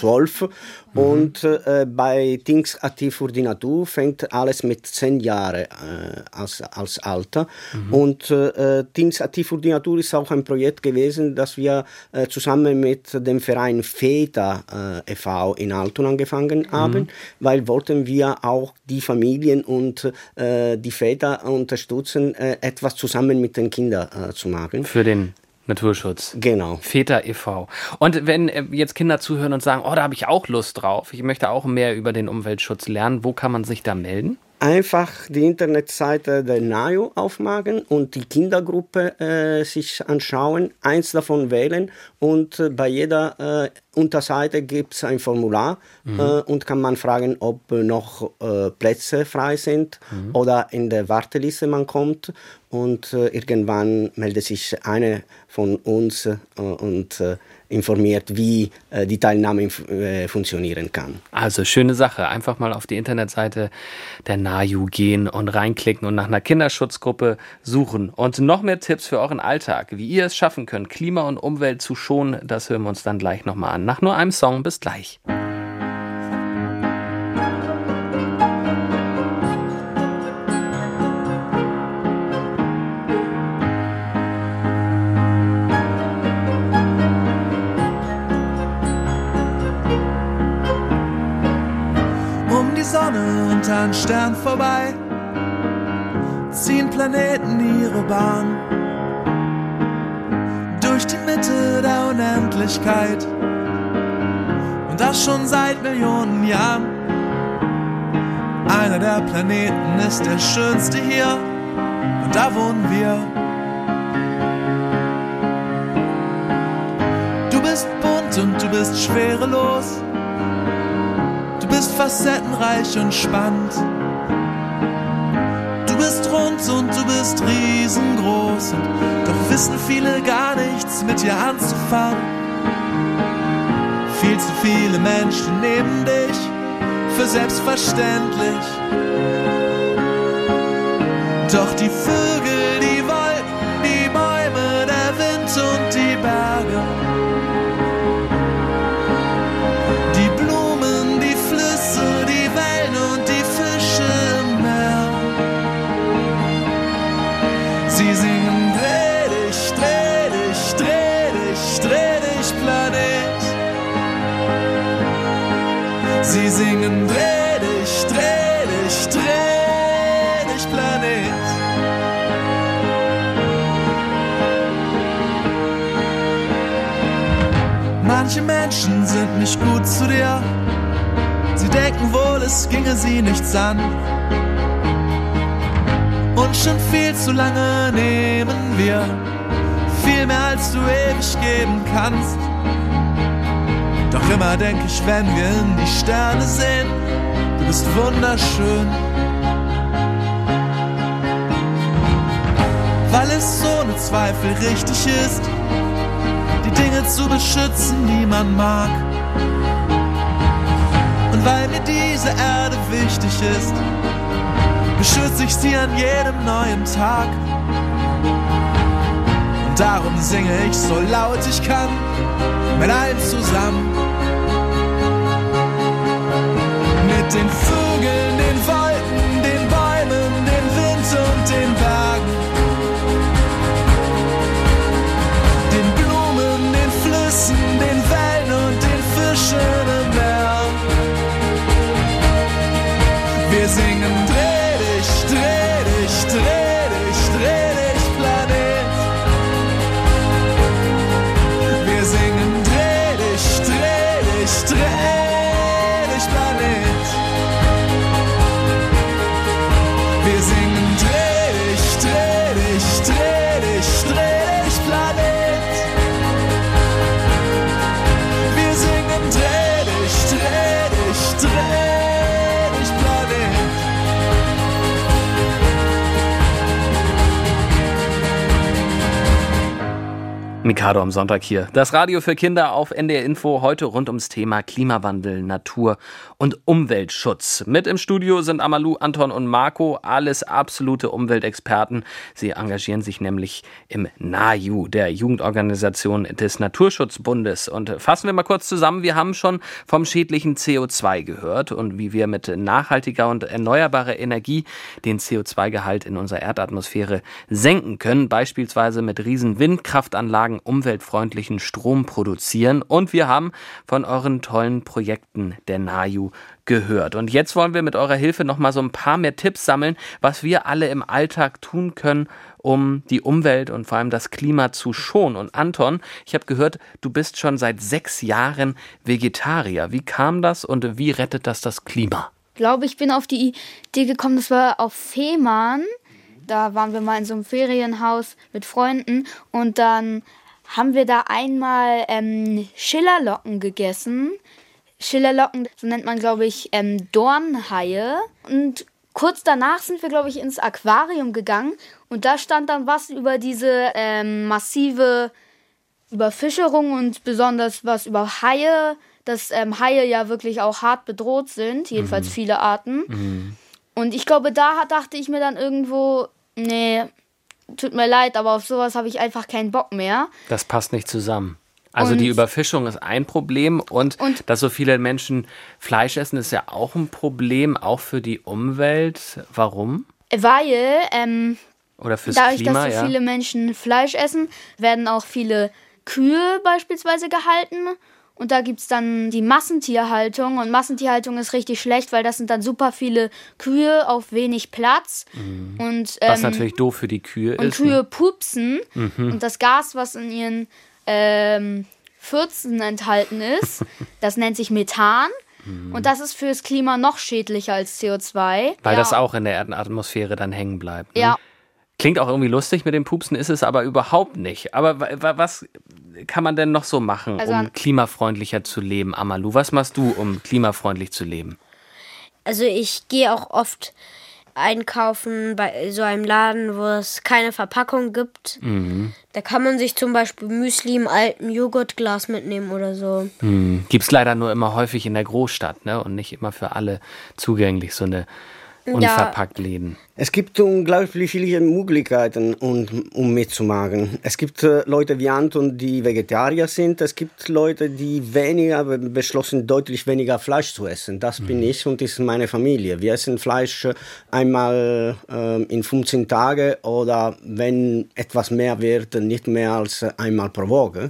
zwölf. Und äh, bei Dings Aktiv für die Natur fängt alles mit zehn Jahren äh, als, als Alter. Und äh, Dings Aktiv für die Natur ist auch ein Projekt gewesen, das wir äh, zusammen mit dem Verein FETA äh, e.V. in Altona angefangen haben, weil wollten wir auch die Familien und äh, die Väter unterstützen, äh, etwas zusammen mit den Kindern äh, zu machen. Für den Naturschutz. Genau. Väter e.V. Und wenn äh, jetzt Kinder zuhören und sagen, oh, da habe ich auch Lust drauf, ich möchte auch mehr über den Umweltschutz lernen, wo kann man sich da melden? Einfach die Internetseite der NAJU aufmachen und die Kindergruppe äh, sich anschauen, eins davon wählen und äh, bei jeder äh, Unterseite gibt es ein Formular äh, und kann man fragen, ob noch äh, Plätze frei sind oder in der Warteliste man kommt. Und äh, irgendwann meldet sich eine von uns und informiert, wie äh, die Teilnahme äh, funktionieren kann. Also schöne Sache. Einfach mal auf die Internetseite der NAJU gehen und reinklicken und nach einer Kinderschutzgruppe suchen. Und noch mehr Tipps für euren Alltag, wie ihr es schaffen könnt, Klima und Umwelt zu schonen, das hören wir uns dann gleich nochmal an. Nach nur einem Song, bis gleich. An Stern vorbei, ziehen Planeten ihre Bahn durch die Mitte der Unendlichkeit. Und das schon seit Millionen Jahren. Einer der Planeten ist der schönste hier und da wohnen wir. Du bist bunt und du bist schwerelos. Facettenreich und spannend. Du bist rund und du bist riesengroß. Und doch wissen viele gar nichts mit dir anzufangen. Viel zu viele Menschen nehmen dich für selbstverständlich. Doch die Vögel, die nicht gut zu dir. Sie denken wohl, es ginge sie nichts an. Und schon viel zu lange nehmen wir viel mehr als du ewig geben kannst. Doch immer denk ich, wenn wir in die Sterne sehen, du bist wunderschön. Weil es ohne Zweifel richtig ist, die Dinge zu beschützen, die man mag. Mir diese Erde wichtig ist, beschütze ich sie an jedem neuen Tag. Und darum singe ich so laut ich kann, mit allen zusammen. Mit den Vögeln, Mikado am Sonntag hier. Das Radio für Kinder auf NDR Info heute rund ums Thema Klimawandel, Natur und Umweltschutz. Mit im Studio sind Amalu, Anton und Marco, alles absolute Umweltexperten. Sie engagieren sich nämlich im NAJU, der Jugendorganisation des Naturschutzbundes. Und fassen wir mal kurz zusammen. Wir haben schon vom schädlichen CO2 gehört und wie wir mit nachhaltiger und erneuerbarer Energie den CO2-Gehalt in unserer Erdatmosphäre senken können, beispielsweise mit riesen Windkraftanlagen umweltfreundlichen Strom produzieren. Und wir haben von euren tollen Projekten der NAJU gehört. Und jetzt wollen wir mit eurer Hilfe noch mal so ein paar mehr Tipps sammeln, was wir alle im Alltag tun können, um die Umwelt und vor allem das Klima zu schonen. Und Anton, ich habe gehört, du bist schon seit sechs Jahren Vegetarier. Wie kam das und wie rettet das das Klima? Ich glaube, ich bin auf die Idee gekommen, das war auf Fehmarn. Da waren wir mal in so einem Ferienhaus mit Freunden und dann haben wir da einmal ähm, Schillerlocken gegessen. Schillerlocken, so nennt man, glaube ich, ähm, Dornhaie. Und kurz danach sind wir, glaube ich, ins Aquarium gegangen und da stand dann was über diese ähm, massive Überfischerung und besonders was über Haie, dass ähm, Haie ja wirklich auch hart bedroht sind, jedenfalls viele Arten. Und ich glaube, da dachte ich mir dann irgendwo, nee, tut mir leid, aber auf sowas habe ich einfach keinen Bock mehr. Das passt nicht zusammen. Also Und- die Überfischung ist ein Problem und, Und- dass so viele Menschen Fleisch essen, ist ja auch ein Problem, auch für die Umwelt. Warum? Weil, ähm, Oder fürs dadurch, Klima, dass so ja. viele Menschen Fleisch essen, werden auch viele Kühe beispielsweise gehalten. Und da gibt es dann die Massentierhaltung. Und Massentierhaltung ist richtig schlecht, weil das sind dann super viele Kühe auf wenig Platz. Und, Was ähm, natürlich doof für die Kühe und ist. Kühe ne? pupsen. Mhm. Und das Gas, was in ihren ähm, Fürzen enthalten ist, das nennt sich Methan. Und das ist fürs Klima noch schädlicher als CO2. Weil ja. das auch in der Erdatmosphäre dann hängen bleibt. Ne? Ja. Klingt auch irgendwie lustig mit dem Pupsen, ist es aber überhaupt nicht. Aber wa- wa- was kann man denn noch so machen, Also um klimafreundlicher zu leben, Amalu? Was machst du, um klimafreundlich zu leben? Also ich gehe auch oft einkaufen bei so einem Laden, wo es keine Verpackung gibt. Mhm. Da kann man sich zum Beispiel Müsli im alten Joghurtglas mitnehmen oder so. Hm. Gibt es leider nur immer häufig in der Großstadt ne? und nicht immer für alle zugänglich, so eine Ja. unverpackt Läden. Es gibt unglaublich viele Möglichkeiten, um, um mitzumachen. Es gibt äh, Leute wie Anton, die Vegetarier sind. Es gibt Leute, die weniger be- beschlossen, deutlich weniger Fleisch zu essen. Das bin ich und das ist meine Familie. Wir essen Fleisch äh, einmal äh, in 15 Tagen oder wenn etwas mehr wird, nicht mehr als äh, einmal pro Woche.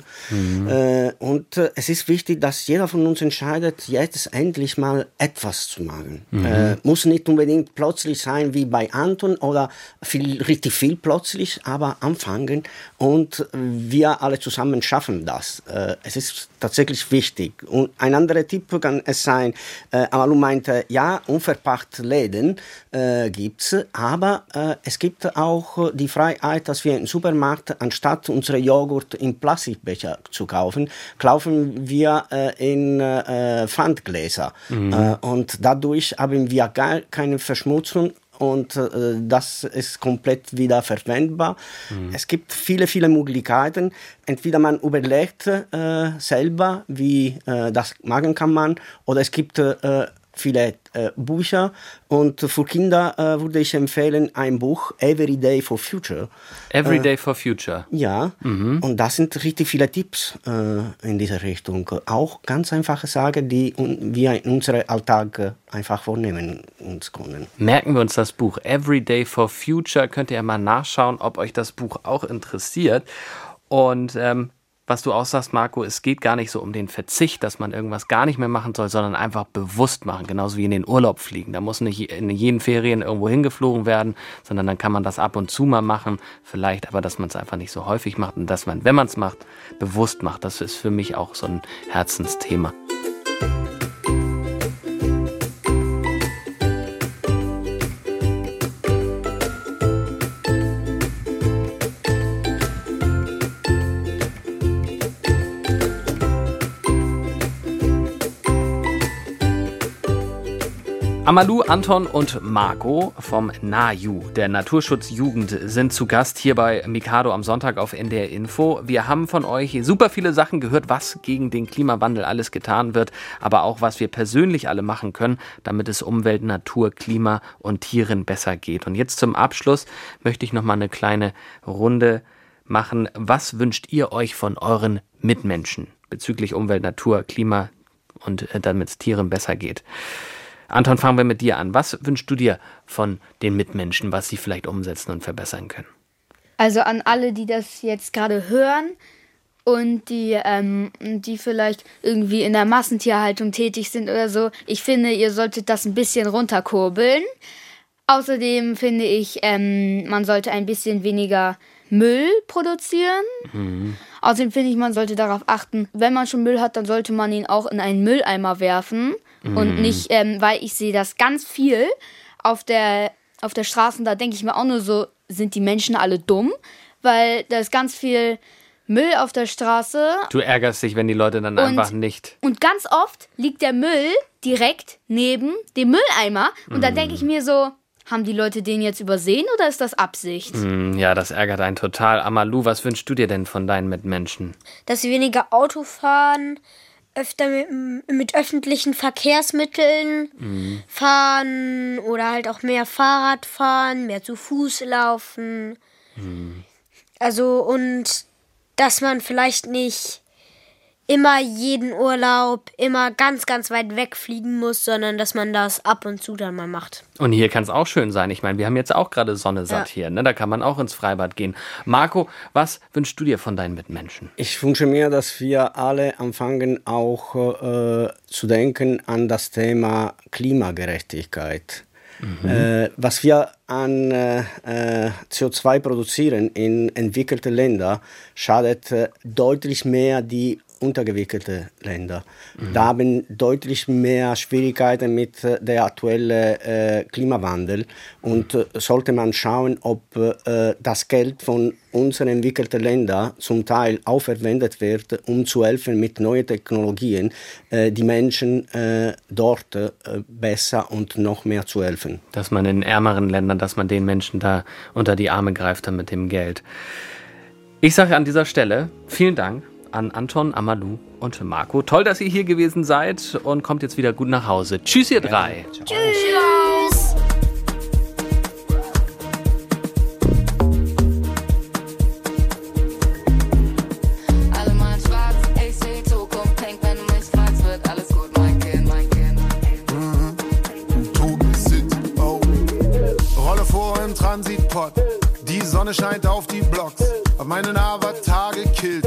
Äh, und es ist wichtig, dass jeder von uns entscheidet, jetzt endlich mal etwas zu machen. Mhm. Äh, muss nicht unbedingt plötzlich sein wie bei Anton oder viel, richtig viel plötzlich, aber anfangen und wir alle zusammen schaffen das. Äh, es ist tatsächlich wichtig. Und ein anderer Tipp kann es sein, äh, Amalu meinte, ja, unverpackt Läden äh, gibt es, aber äh, es gibt auch die Freiheit, dass wir im Supermarkt, anstatt unsere Joghurt in Plastikbecher zu kaufen, kaufen wir äh, in äh, Pfandgläser. Mhm. Äh, und dadurch haben wir gar keine Verschmutzung und äh, das ist komplett wieder verwendbar. Es gibt viele, viele Möglichkeiten. Entweder man überlegt äh, selber, wie äh, das machen kann man, oder es gibt äh, viele äh, Bücher und für Kinder äh, würde ich empfehlen ein Buch Every Day for Future. Every Äh, Day for Future. ja, und das sind richtig viele Tipps äh, in dieser Richtung. Auch ganz einfache Sachen, die wir in unserem Alltag äh, einfach vornehmen uns können. Merken wir uns das Buch Every Day for Future. Könnt ihr ja mal nachschauen, ob euch das Buch auch interessiert. Und ähm, was du auch sagst, Marco, es geht gar nicht so um den Verzicht, dass man irgendwas gar nicht mehr machen soll, sondern einfach bewusst machen, genauso wie in den Urlaub fliegen. Da muss nicht in jeden Ferien irgendwo hingeflogen werden, sondern dann kann man das ab und zu mal machen, vielleicht aber, dass man es einfach nicht so häufig macht und dass man, wenn man es macht, bewusst macht. Das ist für mich auch so ein Herzensthema. Amalu, Anton und Marco vom NAJU, der Naturschutzjugend, sind zu Gast hier bei Mikado am Sonntag auf NDR Info. Wir haben von euch super viele Sachen gehört, was gegen den Klimawandel alles getan wird, aber auch was wir persönlich alle machen können, damit es Umwelt, Natur, Klima und Tieren besser geht. Und jetzt zum Abschluss möchte ich noch mal eine kleine Runde machen. Was wünscht ihr euch von euren Mitmenschen bezüglich Umwelt, Natur, Klima und äh, damit es Tieren besser geht? Anton, fangen wir mit dir an. Was wünschst du dir von den Mitmenschen, was sie vielleicht umsetzen und verbessern können? Also an alle, die das jetzt gerade hören und die, ähm, die vielleicht irgendwie in der Massentierhaltung tätig sind oder so, ich finde, ihr solltet das ein bisschen runterkurbeln. Außerdem finde ich, ähm, man sollte ein bisschen weniger Müll produzieren. Außerdem finde ich, man sollte darauf achten, wenn man schon Müll hat, dann sollte man ihn auch in einen Mülleimer werfen. Und Mhm. nicht, ähm, weil ich sehe das ganz viel auf der, auf der Straße. Da denke ich mir auch nur so, sind die Menschen alle dumm? Weil da ist ganz viel Müll auf der Straße. Du ärgerst dich, wenn die Leute dann Und- einfach nicht. Und ganz oft liegt der Müll direkt neben dem Mülleimer. Und da denke ich mir so, haben die Leute den jetzt übersehen oder ist das Absicht? Hm, ja, das ärgert einen total. Amalu, was wünschst du dir denn von deinen Mitmenschen? Dass sie weniger Auto fahren, öfter mit, mit öffentlichen Verkehrsmitteln Mhm. fahren oder halt auch mehr Fahrrad fahren, mehr zu Fuß laufen. Mhm. Also und dass man vielleicht nicht immer jeden Urlaub immer ganz, ganz weit wegfliegen muss, sondern dass man das ab und zu dann mal macht. Und hier kann es auch schön sein. Ich meine, wir haben jetzt auch gerade Sonne satt Ja. hier. Ne? Da kann man auch ins Freibad gehen. Marco, was wünschst du dir von deinen Mitmenschen? Ich wünsche mir, dass wir alle anfangen, auch äh, zu denken an das Thema Klimagerechtigkeit. Äh, was wir an äh, äh, CO2 produzieren in entwickelte Länder, schadet äh, deutlich mehr die unterentwickelte Länder. Da haben deutlich mehr Schwierigkeiten mit äh, der aktuellen äh, Klimawandel und äh, sollte man schauen, ob äh, das Geld von unseren entwickelten Ländern zum Teil auch verwendet wird, um zu helfen mit neuen Technologien, äh, die Menschen äh, dort besser und noch mehr zu helfen. Dass man in ärmeren Ländern, dass man den Menschen da unter die Arme greift dann mit dem Geld. Ich sage an dieser Stelle vielen Dank an Anton, Amadou und Marco. Toll, dass ihr hier gewesen seid und kommt jetzt wieder gut nach Hause. Tschüss, ihr drei. Tschüss. Alle mal schwarz, ich seh Zukunft pink, wenn du mich fragst, wird alles gut, mein Kind, mein Kind. Totensit, oh. Rolle vor im Transitpot. Die Sonne scheint auf die Blocks. Hab meinen Avatar gekillt,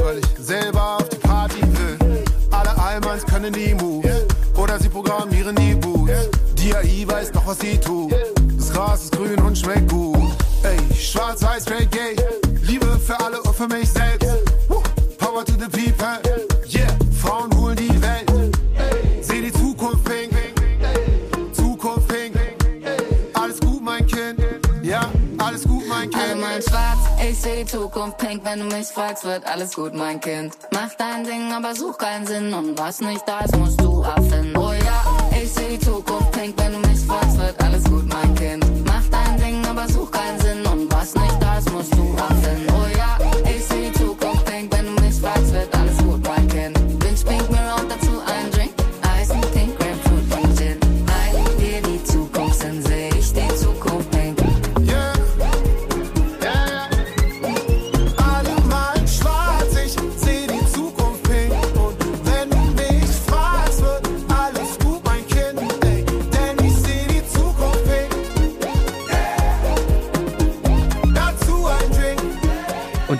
Können die Moves. Oder sie programmieren die Boots. Die AI weiß doch, was sie tut. Das Gras ist grün und schmeckt gut. Ey, schwarz-weiß, straight gay. Liebe für alle und für mich selbst. Woo. Power to the people. Zukunft pink, wenn du mich fragst, wird alles gut, mein Kind. Mach dein Ding, aber such keinen Sinn und was nicht da ist, musst du abfinden. Oh ja, ich seh die Zukunft pink, wenn du mich fragst, wird alles gut, mein Kind. Mach dein Ding, aber such keinen Sinn und was nicht da ist, musst du abfinden. Oh ja, ich seh die Zukunft pink, wenn du mich fragst, wird alles gut,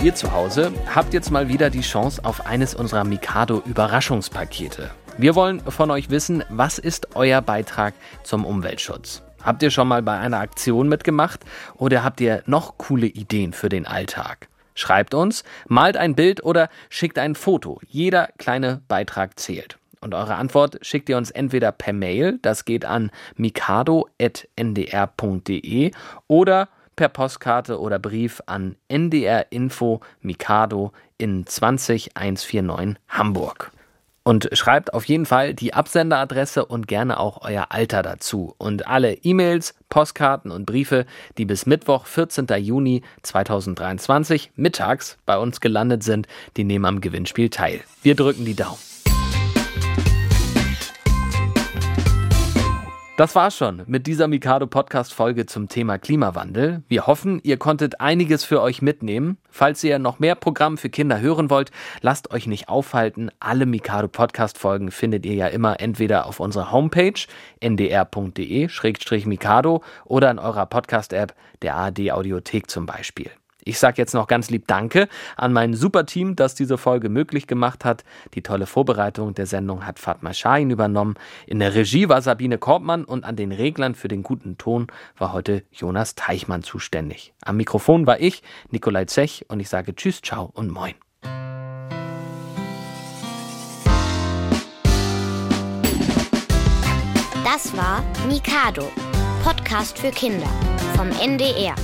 ihr zu Hause habt jetzt mal wieder die Chance auf eines unserer Mikado-Überraschungspakete. Wir wollen von euch wissen, was ist euer Beitrag zum Umweltschutz? Habt ihr schon mal bei einer Aktion mitgemacht oder habt ihr noch coole Ideen für den Alltag? Schreibt uns, malt ein Bild oder schickt ein Foto. Jeder kleine Beitrag zählt. Und eure Antwort schickt ihr uns entweder per Mail, das geht an mikado.ndr.de oder per Postkarte oder Brief an NDR Info Mikado in 20149 Hamburg. Und schreibt auf jeden Fall die Absenderadresse und gerne auch euer Alter dazu. Und alle E-Mails, Postkarten und Briefe, die bis Mittwoch, 14. Juni 2023 mittags bei uns gelandet sind, die nehmen am Gewinnspiel teil. Wir drücken die Daumen. Das war's schon mit dieser Mikado Podcast Folge zum Thema Klimawandel. Wir hoffen, ihr konntet einiges für euch mitnehmen. Falls ihr noch mehr Programm für Kinder hören wollt, lasst euch nicht aufhalten. Alle Mikado Podcast Folgen findet ihr ja immer entweder auf unserer Homepage ndr.de-mikado oder in eurer Podcast App der ARD Audiothek zum Beispiel. Ich sage jetzt noch ganz lieb Danke an mein super Team, das diese Folge möglich gemacht hat. Die tolle Vorbereitung der Sendung hat Fatma Shahin übernommen. In der Regie war Sabine Korbmann und an den Reglern für den guten Ton war heute Jonas Teichmann zuständig. Am Mikrofon war ich, Nikolai Zech, und ich sage Tschüss, ciao und moin. Das war Mikado, Podcast für Kinder vom NDR.